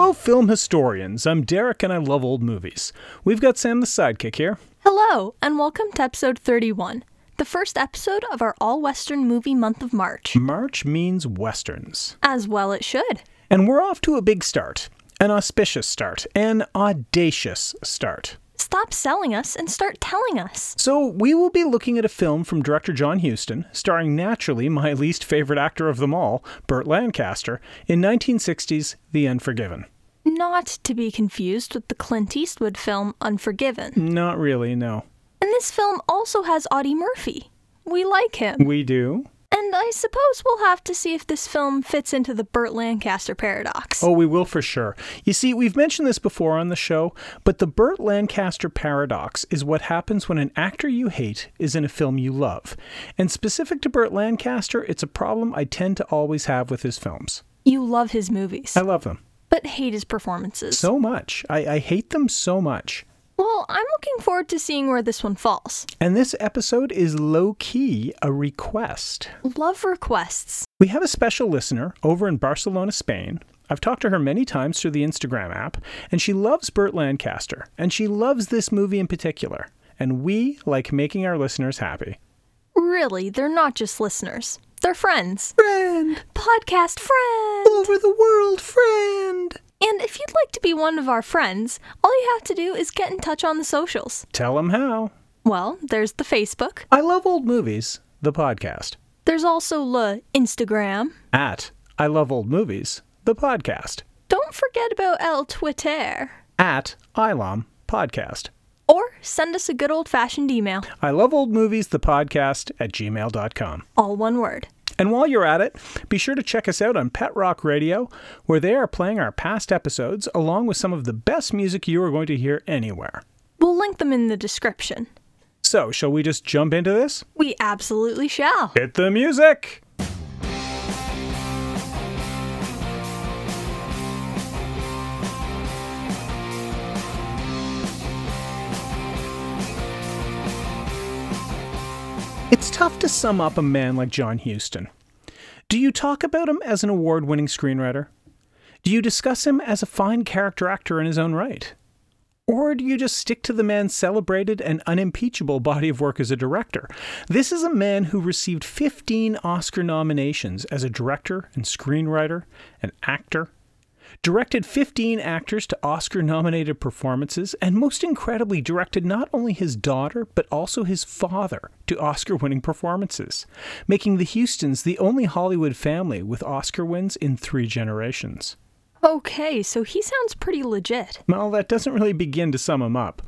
Hello, film historians. I'm Derek and I love old movies. We've got Sam the sidekick here. Hello, and welcome to episode 31, the first episode of our all Western movie month of March. March means westerns. As well, it should. And we're off to a big start, an auspicious start, an audacious start. Stop selling us and start telling us. So, we will be looking at a film from director John Huston, starring naturally my least favorite actor of them all, Burt Lancaster, in 1960's The Unforgiven. Not to be confused with the Clint Eastwood film Unforgiven. Not really, no. And this film also has Audie Murphy. We like him. We do. And I suppose we'll have to see if this film fits into the Burt Lancaster paradox. Oh, we will for sure. You see, we've mentioned this before on the show, but the Burt Lancaster paradox is what happens when an actor you hate is in a film you love. And specific to Burt Lancaster, it's a problem I tend to always have with his films. You love his movies, I love them but hate his performances. so much. I, I hate them so much. Well, I'm looking forward to seeing where this one falls. And this episode is low key a request. Love requests. We have a special listener over in Barcelona, Spain. I've talked to her many times through the Instagram app, and she loves Burt Lancaster, and she loves this movie in particular. And we like making our listeners happy. Really, they're not just listeners, they're friends. Friend! Podcast friend! Over the world, friend! And if you'd like to be one of our friends, all you have to do is get in touch on the socials. Tell them how. Well, there's the Facebook. I love old movies, the podcast. There's also the Instagram. At I love old movies, the podcast. Don't forget about El Twitter. At Ilom podcast. Or send us a good old fashioned email. I love old movies, the podcast at gmail.com. All one word. And while you're at it, be sure to check us out on Pet Rock Radio, where they are playing our past episodes along with some of the best music you are going to hear anywhere. We'll link them in the description. So, shall we just jump into this? We absolutely shall. Hit the music! Tough to sum up a man like John Huston. Do you talk about him as an award winning screenwriter? Do you discuss him as a fine character actor in his own right? Or do you just stick to the man's celebrated and unimpeachable body of work as a director? This is a man who received 15 Oscar nominations as a director and screenwriter and actor, directed 15 actors to Oscar nominated performances, and most incredibly, directed not only his daughter, but also his father to Oscar winning performances, making the Hustons the only Hollywood family with Oscar wins in three generations. Okay, so he sounds pretty legit. Well, that doesn't really begin to sum him up.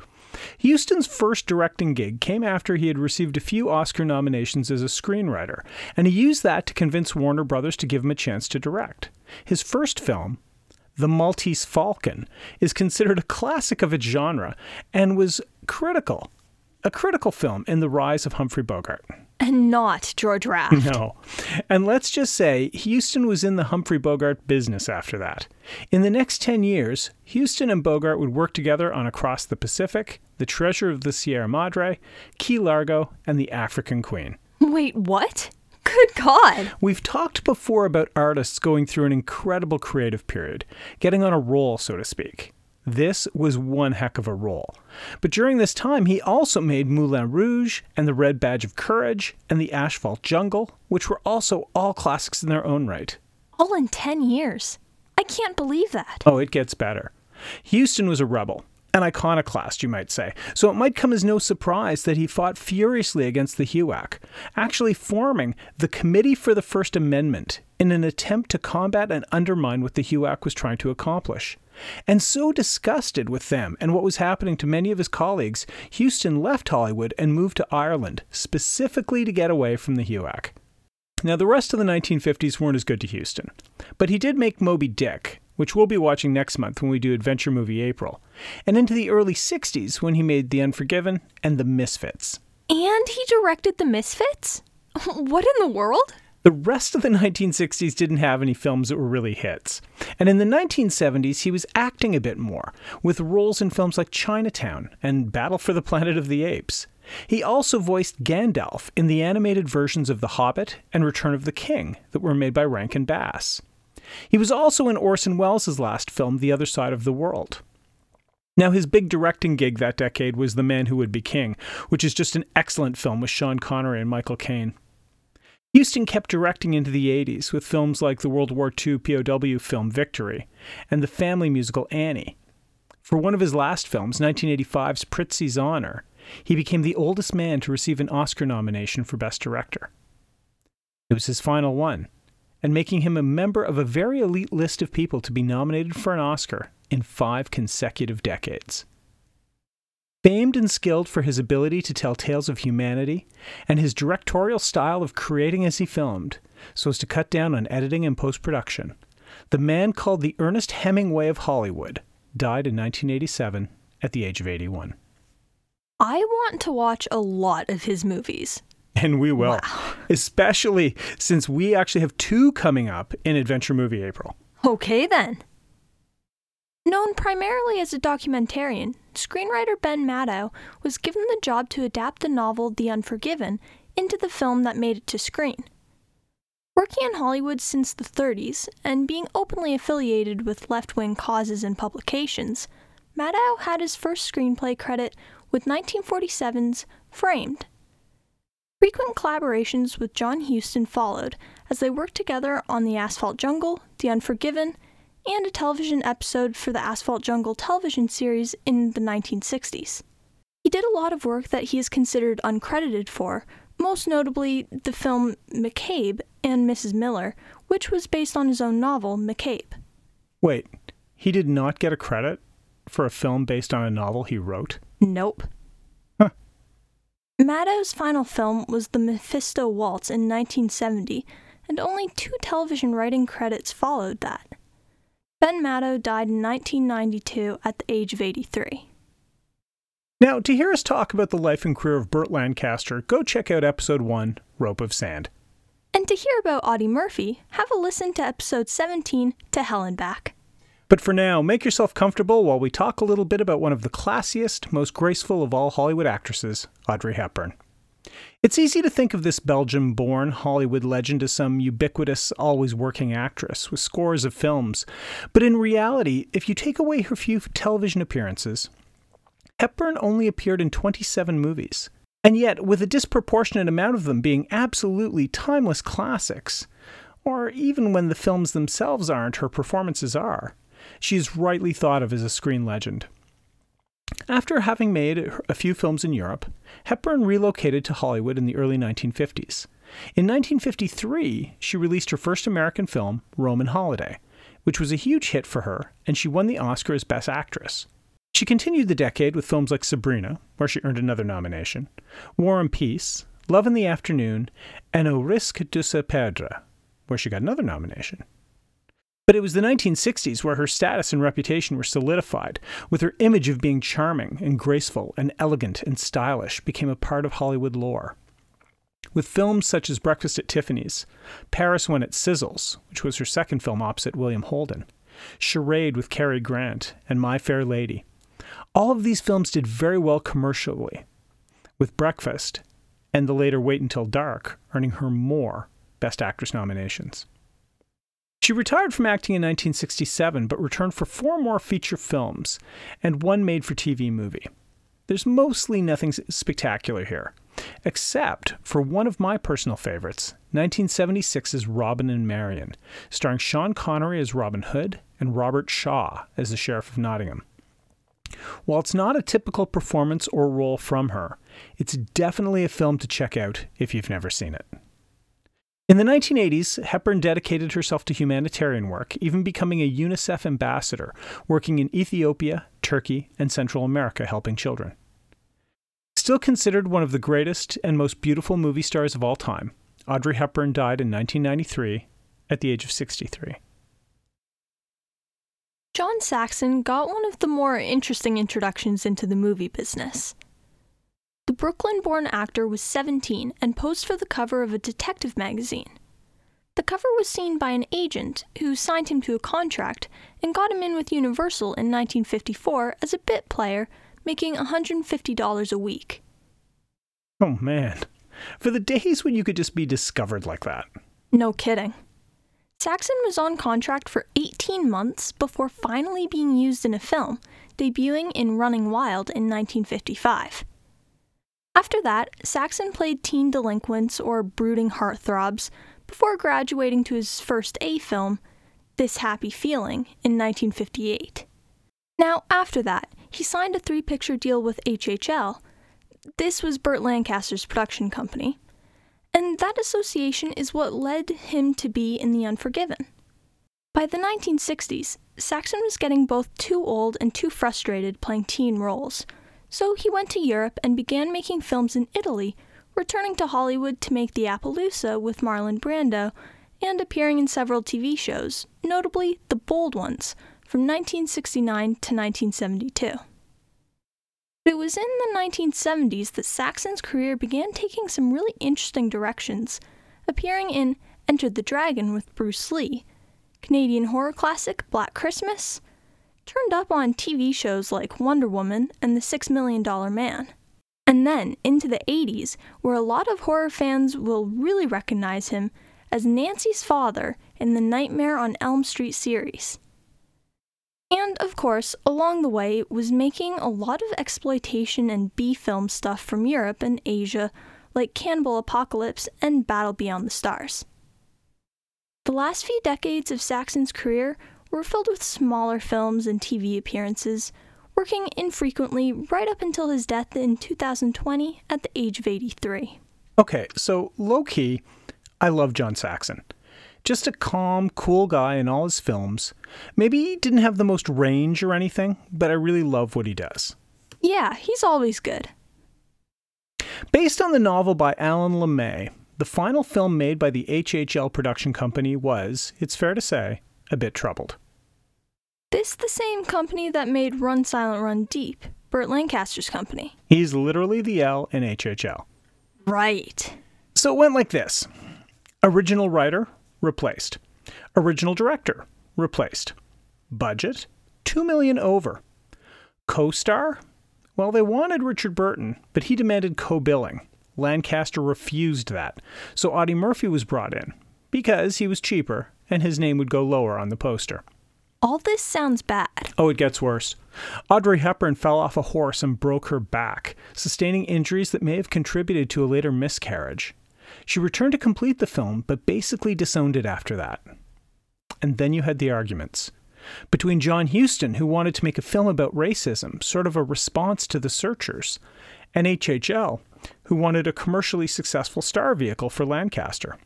Huston's first directing gig came after he had received a few Oscar nominations as a screenwriter, and he used that to convince Warner Brothers to give him a chance to direct. His first film, The Maltese Falcon, is considered a classic of its genre and was critical, a critical film in the rise of Humphrey Bogart. And not George Raft. No. And let's just say Huston was in the Humphrey Bogart business after that. In the next 10 years, Huston and Bogart would work together on Across the Pacific, The Treasure of the Sierra Madre, Key Largo, and The African Queen. Wait, what? Good God. We've talked before about artists going through an incredible creative period, getting on a roll, so to speak. This was one heck of a roll. But during this time, he also made Moulin Rouge and The Red Badge of Courage and The Asphalt Jungle, which were also all classics in their own right. All in 10 years. I can't believe that. Oh, it gets better. Huston was a rebel, an iconoclast, you might say, so it might come as no surprise that he fought furiously against the HUAC, actually forming the Committee for the First Amendment in an attempt to combat and undermine what the HUAC was trying to accomplish. And so disgusted with them and what was happening to many of his colleagues, Huston left Hollywood and moved to Ireland, specifically to get away from the HUAC. Now, the rest of the 1950s weren't as good to Huston, but he did make Moby Dick, which we'll be watching next month when we do Adventure Movie April, and into the early 60s when he made The Unforgiven and The Misfits. And he directed The Misfits? What in the world? The rest of the 1960s didn't have any films that were really hits. And in the 1970s, he was acting a bit more, with roles in films like Chinatown and Battle for the Planet of the Apes. He also voiced Gandalf in the animated versions of The Hobbit and Return of the King that were made by Rankin Bass. He was also in Orson Welles' last film, The Other Side of the World. Now, his big directing gig that decade was The Man Who Would Be King, which is just an excellent film with Sean Connery and Michael Caine. Huston kept directing into the 80s with films like the World War II POW film Victory and the family musical Annie. For one of his last films, 1985's Prizzi's Honor, he became the oldest man to receive an Oscar nomination for Best Director. It was his final one, and making him a member of a very elite list of people to be nominated for an Oscar in five consecutive decades. Famed and skilled for his ability to tell tales of humanity and his directorial style of creating as he filmed, so as to cut down on editing and post production, the man called the Ernest Hemingway of Hollywood died in 1987 at the age of 81. I want to watch a lot of his movies. And we will, Wow. especially since we actually have two coming up in Adventure Movie April. Okay then. Known primarily as a documentarian, screenwriter Ben Maddow was given the job to adapt the novel The Unforgiven into the film that made it to screen. Working in Hollywood since the 30s and being openly affiliated with left wing causes and publications, Maddow had his first screenplay credit with 1947's Framed. Frequent collaborations with John Huston followed as they worked together on The Asphalt Jungle, The Unforgiven, and a television episode for the Asphalt Jungle television series in the 1960s. He did a lot of work that he is considered uncredited for, most notably the film McCabe and Mrs. Miller, which was based on his own novel, McCabe. Wait, he did not get a credit for a film based on a novel he wrote? Nope. Maddow's final film was The Mephisto Waltz in 1970, and only two television writing credits followed that. Ben Maddow died in 1992 at the age of 83. Now, to hear us talk about the life and career of Burt Lancaster, go check out episode 1, Rope of Sand. And to hear about Audie Murphy, have a listen to episode 17, To Hell and Back. But for now, make yourself comfortable while we talk a little bit about one of the classiest, most graceful of all Hollywood actresses, Audrey Hepburn. It's easy to think of this Belgium born Hollywood legend as some ubiquitous, always working actress with scores of films, but in reality, if you take away her few television appearances, Hepburn only appeared in 27 movies. And yet, with a disproportionate amount of them being absolutely timeless classics, or even when the films themselves aren't, her performances are, she is rightly thought of as a screen legend. After having made a few films in Europe, Hepburn relocated to Hollywood in the early 1950s. In 1953, she released her first American film, Roman Holiday, which was a huge hit for her, and she won the Oscar as Best Actress. She continued the decade with films like Sabrina, where she earned another nomination, War and Peace, Love in the Afternoon, and Au risque de se perdre, where she got another nomination. But it was the 1960s where her status and reputation were solidified, with her image of being charming and graceful and elegant and stylish became a part of Hollywood lore. With films such as Breakfast at Tiffany's, Paris When It Sizzles, which was her second film opposite William Holden, Charade with Cary Grant, and My Fair Lady. All of these films did very well commercially, with Breakfast and the later Wait Until Dark earning her more Best Actress nominations. She retired from acting in 1967, but returned for four more feature films and one made for TV movie. There's mostly nothing spectacular here, except for one of my personal favorites, 1976's Robin and Marian, starring Sean Connery as Robin Hood and Robert Shaw as the Sheriff of Nottingham. While it's not a typical performance or role from her, it's definitely a film to check out if you've never seen it. In the 1980s, Hepburn dedicated herself to humanitarian work, even becoming a UNICEF ambassador, working in Ethiopia, Turkey, and Central America helping children. Still considered one of the greatest and most beautiful movie stars of all time, Audrey Hepburn died in 1993 at the age of 63. John Saxon got one of the more interesting introductions into the movie business. The Brooklyn born actor was 17 and posed for the cover of a detective magazine. The cover was seen by an agent who signed him to a contract and got him in with Universal in 1954 as a bit player, making $150 a week. Oh man. For the days when you could just be discovered like that. No kidding. Saxon was on contract for 18 months before finally being used in a film, debuting in Running Wild in 1955. After that, Saxon played teen delinquents or brooding heartthrobs before graduating to his first A film, This Happy Feeling, in 1958. Now, after that, he signed a three picture deal with HHL. This was Burt Lancaster's production company and that association is what led him to be in The Unforgiven. By the 1960s, Saxon was getting both too old and too frustrated playing teen roles, so he went to Europe and began making films in Italy, returning to Hollywood to make The Appaloosa with Marlon Brando and appearing in several TV shows, notably The Bold Ones, from 1969 to 1972. It was in the 1970s that Saxon's career began taking some really interesting directions, appearing in Enter the Dragon with Bruce Lee, Canadian horror classic Black Christmas, turned up on TV shows like Wonder Woman and The Six Million Dollar Man. And then into the 80s, where a lot of horror fans will really recognize him as Nancy's father in the Nightmare on Elm Street series. And of course, along the way was making a lot of exploitation and B film stuff from Europe and Asia, like Cannibal Apocalypse and Battle Beyond the Stars. The last few decades of Saxon's career were filled with smaller films and TV appearances, working infrequently right up until his death in 2020 at the age of 83. Okay, so low key, I love John Saxon. Just a calm, cool guy in all his films. Maybe he didn't have the most range or anything, but I really love what he does. Yeah, he's always good. Based on the novel by Alan LeMay, the final film made by the HHL production company was, it's fair to say, a bit troubled. This the same company that made Run Silent Run Deep, Burt Lancaster's company. He's literally the L in HHL. Right. So it went like this Original writer, replaced. Original director, replaced. Budget, 2 million over. Co-star? Well, they wanted Richard Burton, but he demanded co-billing. Lancaster refused that, so Audie Murphy was brought in because he was cheaper and his name would go lower on the poster. All this sounds bad. Oh, it gets worse. Audrey Hepburn fell off a horse and broke her back, sustaining injuries that may have contributed to a later miscarriage. She returned to complete the film, but basically disowned it after that. And then you had the arguments. Between John Huston, who wanted to make a film about racism, sort of a response to The Searchers, and HHL, who wanted a commercially successful star vehicle for Lancaster.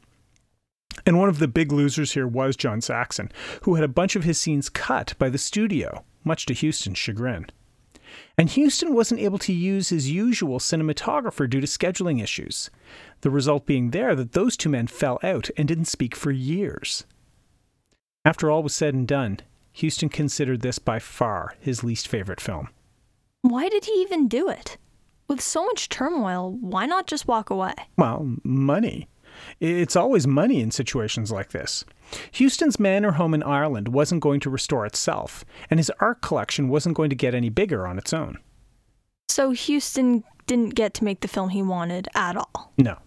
And one of the big losers here was John Saxon, who had a bunch of his scenes cut by the studio, much to Huston's chagrin. And Huston wasn't able to use his usual cinematographer due to scheduling issues, the result being there that those two men fell out and didn't speak for years. After all was said and done, Huston considered this by far his least favorite film. Why did he even do it? With so much turmoil, why not just walk away? Well, money. It's always money in situations like this. Huston's manor home in Ireland wasn't going to restore itself, and his art collection wasn't going to get any bigger on its own. So Huston didn't get to make the film he wanted at all. No.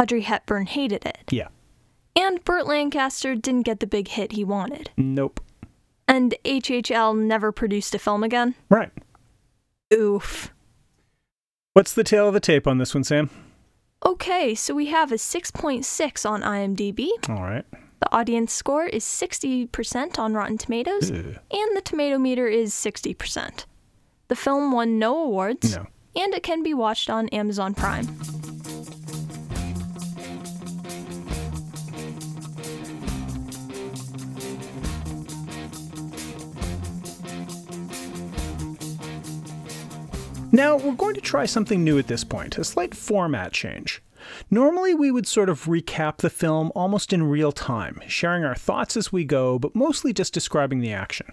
Audrey Hepburn hated it. Yeah. And Burt Lancaster didn't get the big hit he wanted. Nope. And HHL never produced a film again? Right. Oof. What's the tale of the tape on this one, Sam? Okay, so we have a 6.6 on IMDb. All right. The audience score is 60% on Rotten Tomatoes, Ugh. and the tomato meter is 60%. The film won no awards, No. and it can be watched on Amazon Prime. Now, we're going to try something new at this point, a slight format change. Normally, we would sort of recap the film almost in real time, sharing our thoughts as we go, but mostly just describing the action.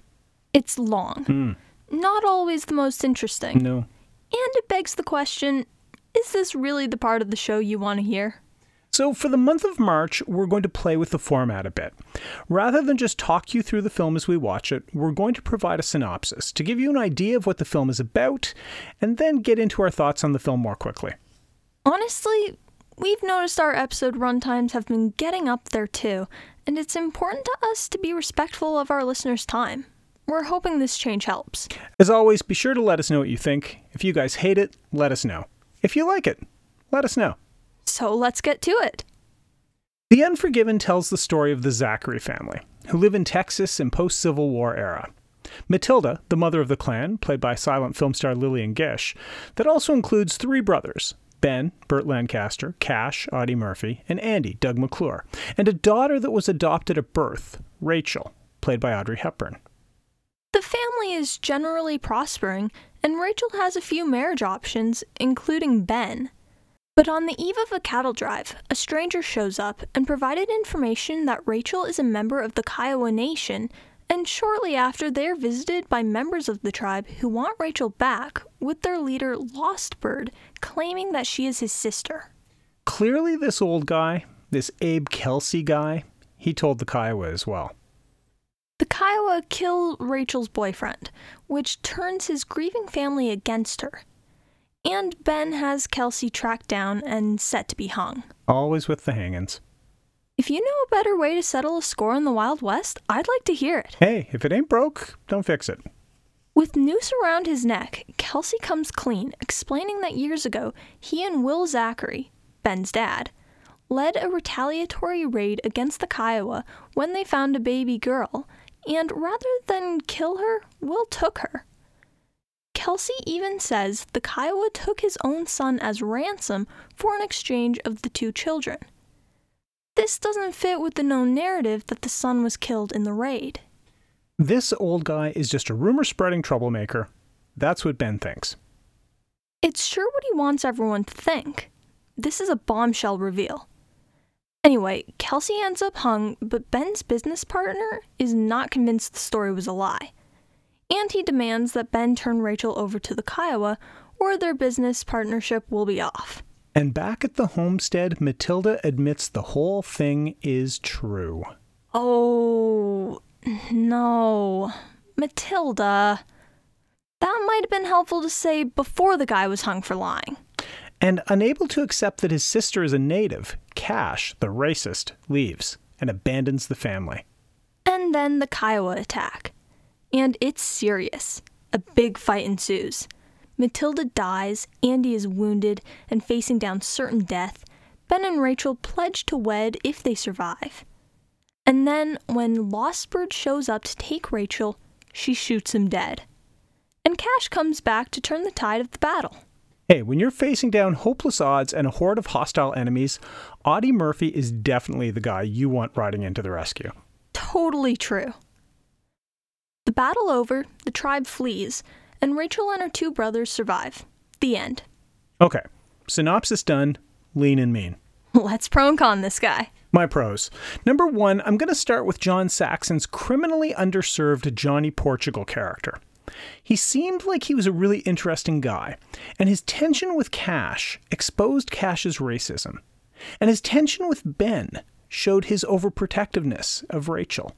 It's long, hmm. not always the most interesting, No. and it begs the question is this really the part of the show you want to hear? So, for the month of March, we're going to play with the format a bit. Rather than just talk you through the film as we watch it, we're going to provide a synopsis to give you an idea of what the film is about, and then get into our thoughts on the film more quickly. Honestly, we've noticed our episode runtimes have been getting up there too, and it's important to us to be respectful of our listeners' time. We're hoping this change helps. As always, be sure to let us know what you think. If you guys hate it, let us know. If you like it, let us know. So let's get to it. The Unforgiven tells the story of the Zachary family, who live in Texas in post Civil War era. Matilda, the mother of the clan, played by silent film star Lillian Gish, that also includes three brothers Ben, Burt Lancaster, Cash, Audie Murphy, and Andy, Doug McClure, and a daughter that was adopted at birth, Rachel, played by Audrey Hepburn. The family is generally prospering, and Rachel has a few marriage options, including Ben. But on the eve of a cattle drive, a stranger shows up and provided information that Rachel is a member of the Kiowa Nation, and shortly after they are visited by members of the tribe who want Rachel back, with their leader Lostbird claiming that she is his sister. Clearly, this old guy, this Abe Kelsey guy, he told the Kiowa as well. The Kiowa kill Rachel's boyfriend, which turns his grieving family against her. And Ben has Kelsey tracked down and set to be hung. Always with the hangings. If you know a better way to settle a score in the Wild West, I'd like to hear it. Hey, if it ain't broke, don't fix it. With noose around his neck, Kelsey comes clean, explaining that years ago he and Will Zachary, Ben's dad, led a retaliatory raid against the Kiowa when they found a baby girl and rather than kill her, Will took her. Kelsey even says the Kiowa took his own son as ransom for an exchange of the two children. This doesn't fit with the known narrative that the son was killed in the raid. This old guy is just a rumor spreading troublemaker. That's what Ben thinks. It's sure what he wants everyone to think. This is a bombshell reveal. Anyway, Kelsey ends up hung, but Ben's business partner is not convinced the story was a lie. And he demands that Ben turn Rachel over to the Kiowa, or their business partnership will be off. And back at the homestead, Matilda admits the whole thing is true. Oh, no. Matilda. That might have been helpful to say before the guy was hung for lying. And unable to accept that his sister is a native, Cash, the racist, leaves and abandons the family. And then the Kiowa attack. And it's serious. A big fight ensues. Matilda dies, Andy is wounded and facing down certain death. Ben and Rachel pledge to wed if they survive. And then, when Lostbird shows up to take Rachel, she shoots him dead. And Cash comes back to turn the tide of the battle. Hey, when you're facing down hopeless odds and a horde of hostile enemies, Audie Murphy is definitely the guy you want riding into the rescue. Totally true. Battle over, the tribe flees, and Rachel and her two brothers survive. The end. Okay, synopsis done, lean and mean. Let's pro and con this guy. My pros. Number one, I'm going to start with John Saxon's criminally underserved Johnny Portugal character. He seemed like he was a really interesting guy, and his tension with Cash exposed Cash's racism, and his tension with Ben showed his overprotectiveness of Rachel,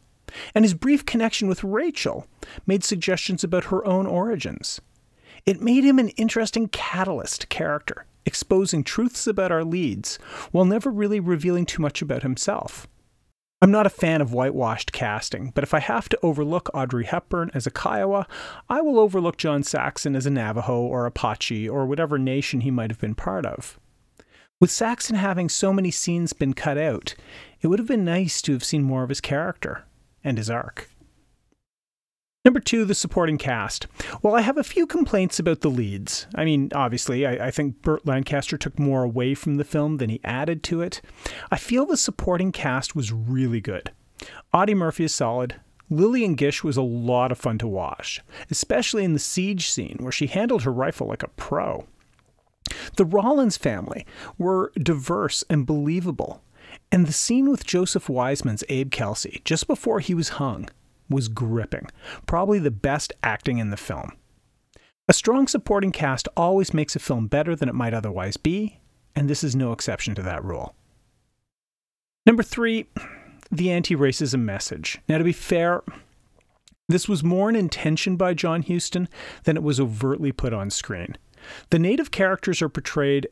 and his brief connection with Rachel made suggestions about her own origins. It made him an interesting catalyst character, exposing truths about our leads while never really revealing too much about himself. I'm not a fan of whitewashed casting, but if I have to overlook Audrey Hepburn as a Kiowa, I will overlook John Saxon as a Navajo or Apache or whatever nation he might have been part of. With Saxon having so many scenes been cut out, it would have been nice to have seen more of his character and his arc. Number two, the supporting cast. Well, I have a few complaints about the leads. I mean, obviously, I, I, think Burt Lancaster took more away from the film than he added to it. I feel the supporting cast was really good. Audie Murphy is solid. Lillian Gish was a lot of fun to watch, especially in the siege scene where she handled her rifle like a pro. The Rollins family were diverse and believable, and the scene with Joseph Wiseman's Abe Kelsey just before he was hung was gripping, probably the best acting in the film. A strong supporting cast always makes a film better than it might otherwise be, and this is no exception to that rule. Number three, the anti racism message. Now, to be fair, this was more an intention by John Huston than it was overtly put on screen. The native characters are portrayed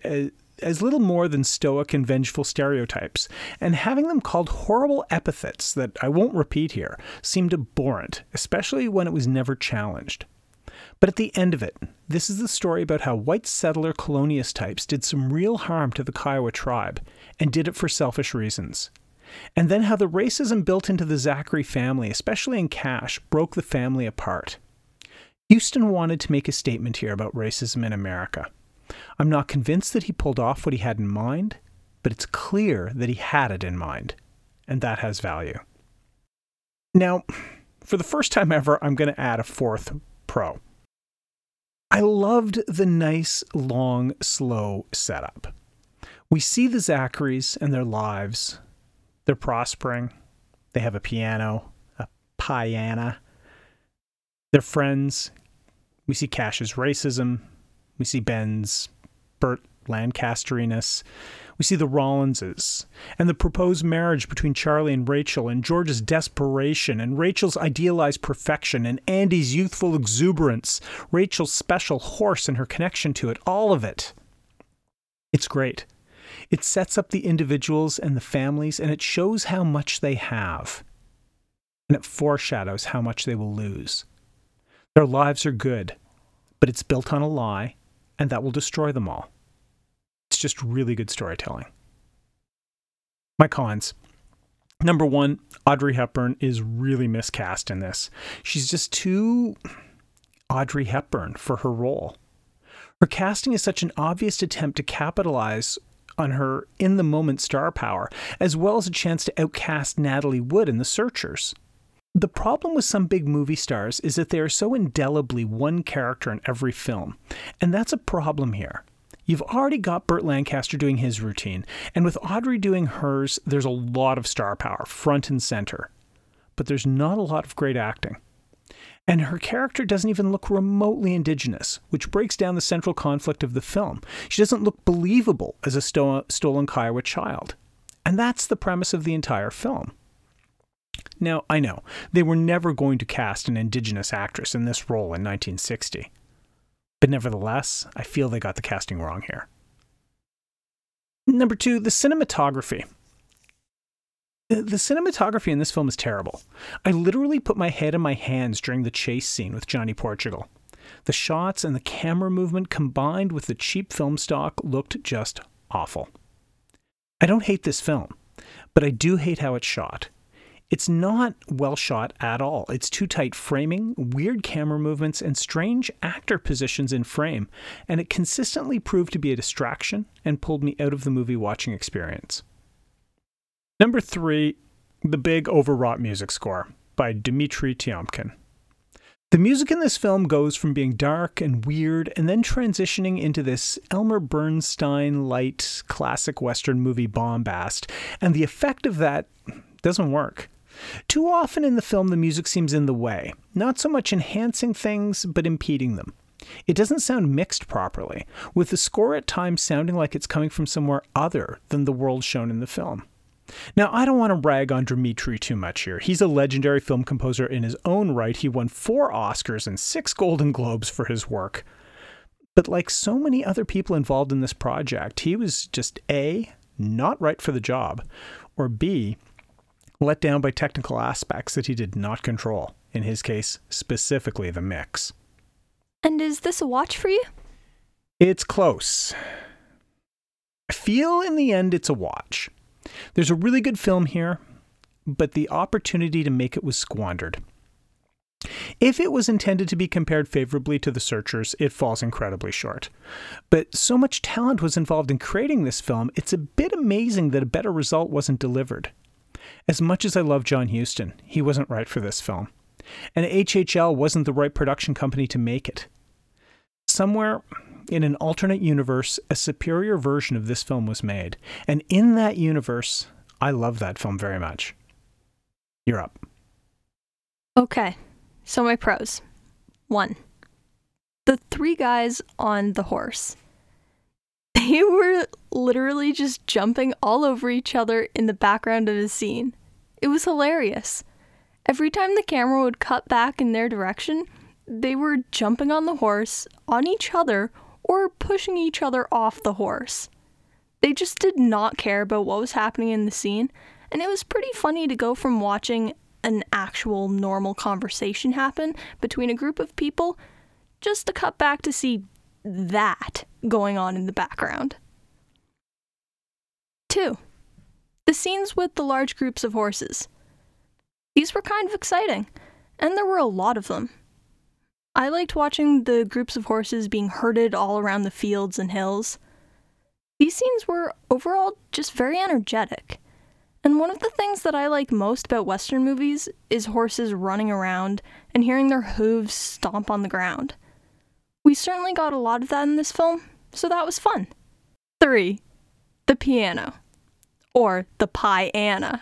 as little more than stoic and vengeful stereotypes, and having them called horrible epithets that I won't repeat here seemed abhorrent, especially when it was never challenged. But at the end of it, this is the story about how white settler colonialist types did some real harm to the Kiowa tribe, and did it for selfish reasons. And then how the racism built into the Zachary family, especially in Cash, broke the family apart. Huston wanted to make a statement here about racism in America. I'm not convinced that he pulled off what he had in mind, but it's clear that he had it in mind, and that has value. Now, for the first time ever, I'm going to add a fourth pro. I loved the nice, long, slow setup. We see the Zacharys and their lives. They're prospering. They have a piano, a piano. They're friends. We see Cash's racism. We see Ben's Burt Lancasteriness. We see the Rollinses and the proposed marriage between Charlie and Rachel and George's desperation and Rachel's idealized perfection and Andy's youthful exuberance, Rachel's special horse and her connection to it, all of it. It's great. It sets up the individuals and the families and it shows how much they have. And it foreshadows how much they will lose. Their lives are good, but it's built on a lie, and that will destroy them all. It's just really good storytelling. My cons. Number one, Audrey Hepburn is really miscast in this. She's just too Audrey Hepburn for her role. Her casting is such an obvious attempt to capitalize on her in the moment star power, as well as a chance to outcast Natalie Wood in The Searchers. The problem with some big movie stars is that they are so indelibly one character in every film, and that's a problem here. You've already got Burt Lancaster doing his routine, and with Audrey doing hers, there's a lot of star power, front and center. But there's not a lot of great acting. And her character doesn't even look remotely indigenous, which breaks down the central conflict of the film. She doesn't look believable as a sto- stolen Kiowa child. And that's the premise of the entire film. Now, I know, they were never going to cast an Indigenous actress in this role in 1960. But nevertheless, I feel they got the casting wrong here. Number two, the cinematography. The cinematography in this film is terrible. I literally put my head in my hands during the chase scene with Johnny Portugal. The shots and the camera movement combined with the cheap film stock looked just awful. I don't hate this film, but I do hate how it's shot. It's not well shot at all. It's too tight framing, weird camera movements, and strange actor positions in frame, and it consistently proved to be a distraction and pulled me out of the movie watching experience. Number three, the big overwrought music score by Dmitri Tiomkin. The music in this film goes from being dark and weird and then transitioning into this Elmer Bernstein light classic Western movie bombast, and the effect of that doesn't work. Too often in the film, the music seems in the way, not so much enhancing things, but impeding them. It doesn't sound mixed properly, with the score at times sounding like it's coming from somewhere other than the world shown in the film. Now, I don't want to rag on Dmitri too much here. He's a legendary film composer in his own right. He won four Oscars and six Golden Globes for his work. But like so many other people involved in this project, he was just A, not right for the job, or B, let down by technical aspects that he did not control, in his case, specifically the mix. And is this a watch for you? It's close. I feel in the end it's a watch. There's a really good film here, but the opportunity to make it was squandered. If it was intended to be compared favorably to The Searchers, it falls incredibly short. But so much talent was involved in creating this film, it's a bit amazing that a better result wasn't delivered. As much as I love John Huston, he wasn't right for this film. And HHL wasn't the right production company to make it. Somewhere in an alternate universe, a superior version of this film was made. And in that universe, I love that film very much. You're up. Okay, so my pros. One, the three guys on the horse. They were literally just jumping all over each other in the background of the scene. It was hilarious. Every time the camera would cut back in their direction, they were jumping on the horse, on each other, or pushing each other off the horse. They just did not care about what was happening in the scene, and it was pretty funny to go from watching an actual normal conversation happen between a group of people just to cut back to see that going on in the background. 2. The scenes with the large groups of horses. These were kind of exciting, and there were a lot of them. I liked watching the groups of horses being herded all around the fields and hills. These scenes were overall just very energetic. And one of the things that I like most about Western movies is horses running around and hearing their hooves stomp on the ground. We certainly got a lot of that in this film, so that was fun. 3. The piano. Or the piano.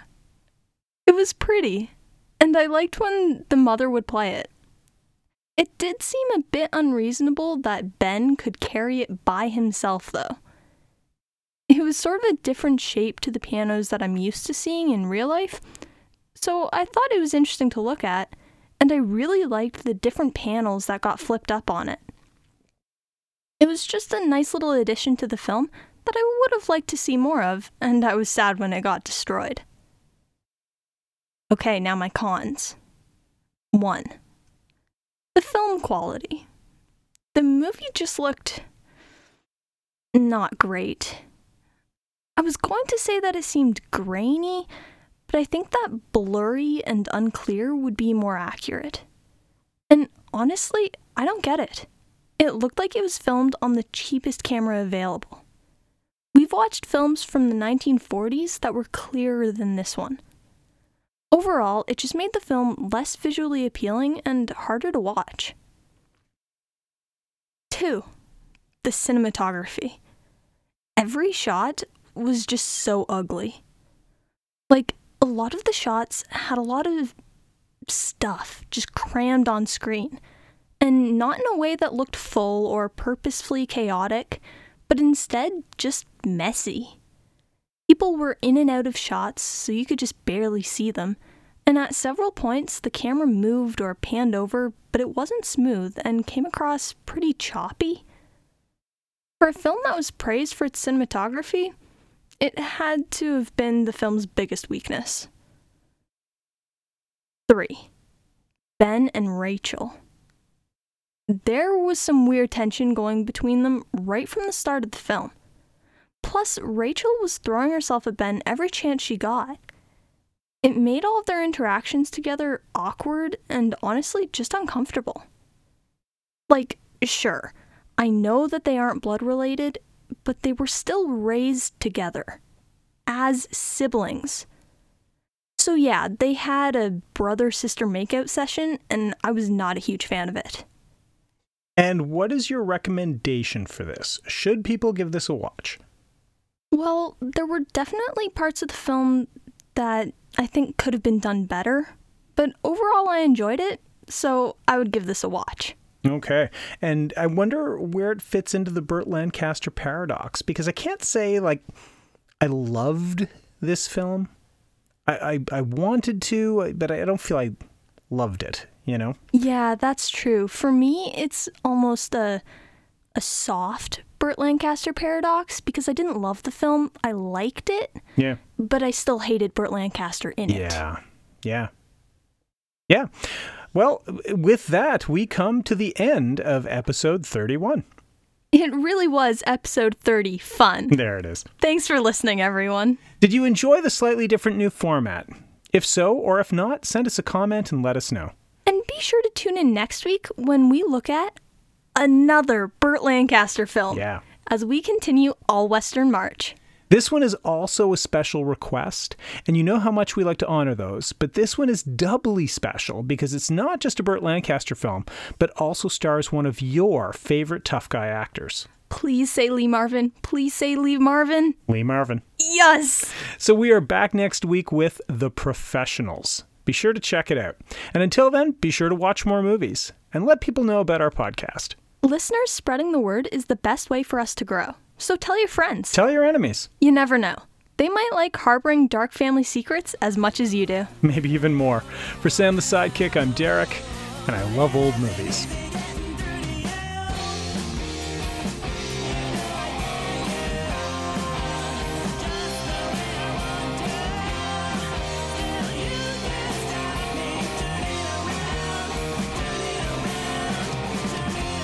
It was pretty, and I liked when the mother would play it. It did seem a bit unreasonable that Ben could carry it by himself, though. It was sort of a different shape to the pianos that I'm used to seeing in real life, so I thought it was interesting to look at, and I really liked the different panels that got flipped up on it. It was just a nice little addition to the film that I would have liked to see more of, and I was sad when it got destroyed. Okay, now my cons. 1. The film quality. The movie just looked not great. I was going to say that it seemed grainy, but I think that blurry and unclear would be more accurate. And honestly, I don't get it. It looked like it was filmed on the cheapest camera available. We've watched films from the 1940s that were clearer than this one. Overall, it just made the film less visually appealing and harder to watch. 2. The cinematography. Every shot was just so ugly. Like, a lot of the shots had a lot of stuff just crammed on screen, and not in a way that looked full or purposefully chaotic, but instead just messy. People were in and out of shots, so you could just barely see them. And at several points, the camera moved or panned over, but it wasn't smooth and came across pretty choppy. For a film that was praised for its cinematography, it had to have been the film's biggest weakness. 3. Ben and Rachel. There was some weird tension going between them right from the start of the film. Plus, Rachel was throwing herself at Ben every chance she got. It made all of their interactions together awkward and honestly just uncomfortable. Like, sure, I know that they aren't blood related, but they were still raised together as siblings. So, yeah, they had a brother sister makeout session, and I was not a huge fan of it. And what is your recommendation for this? Should people give this a watch? Well, there were definitely parts of the film that I think could have been done better, but overall I enjoyed it, so I would give this a watch. Okay. And I wonder where it fits into the Burt Lancaster paradox because I can't say like I loved this film. I, I, I wanted to, but I don't feel I loved it, you know? Yeah, that's true. For me, it's almost a a soft Burt Lancaster paradox because I didn't love the film. I liked it. Yeah. But I still hated Burt Lancaster in it. Yeah. Yeah. Yeah. Well, with that, we come to the end of episode 31. It really was episode 30 fun. There it is. Thanks for listening, everyone. Did you enjoy the slightly different new format? If so, or if not, send us a comment and let us know. And be sure to tune in next week when we look at another Burt Lancaster film. Yeah. As we continue All Western March. This one is also a special request, and you know how much we like to honor those, but this one is doubly special because it's not just a Burt Lancaster film, but also stars one of your favorite tough guy actors. Please say Lee Marvin. Please say Lee Marvin. Lee Marvin. Yes! So we are back next week with The Professionals. Be sure to check it out. And until then, be sure to watch more movies and let people know about our podcast. Listeners spreading the word is the best way for us to grow. So tell your friends. Tell your enemies. You never know. They might like harboring dark family secrets as much as you do. Maybe even more. For Sam the Sidekick, I'm Derek, and I love old movies.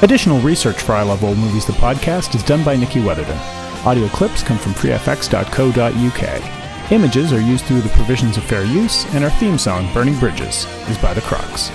Additional research for I Love Old Movies, the podcast, is done by Nikki Weatherden. Audio clips come from freefx.co.uk. Images are used through the provisions of fair use, and our theme song, Burning Bridges, is by The Crocs.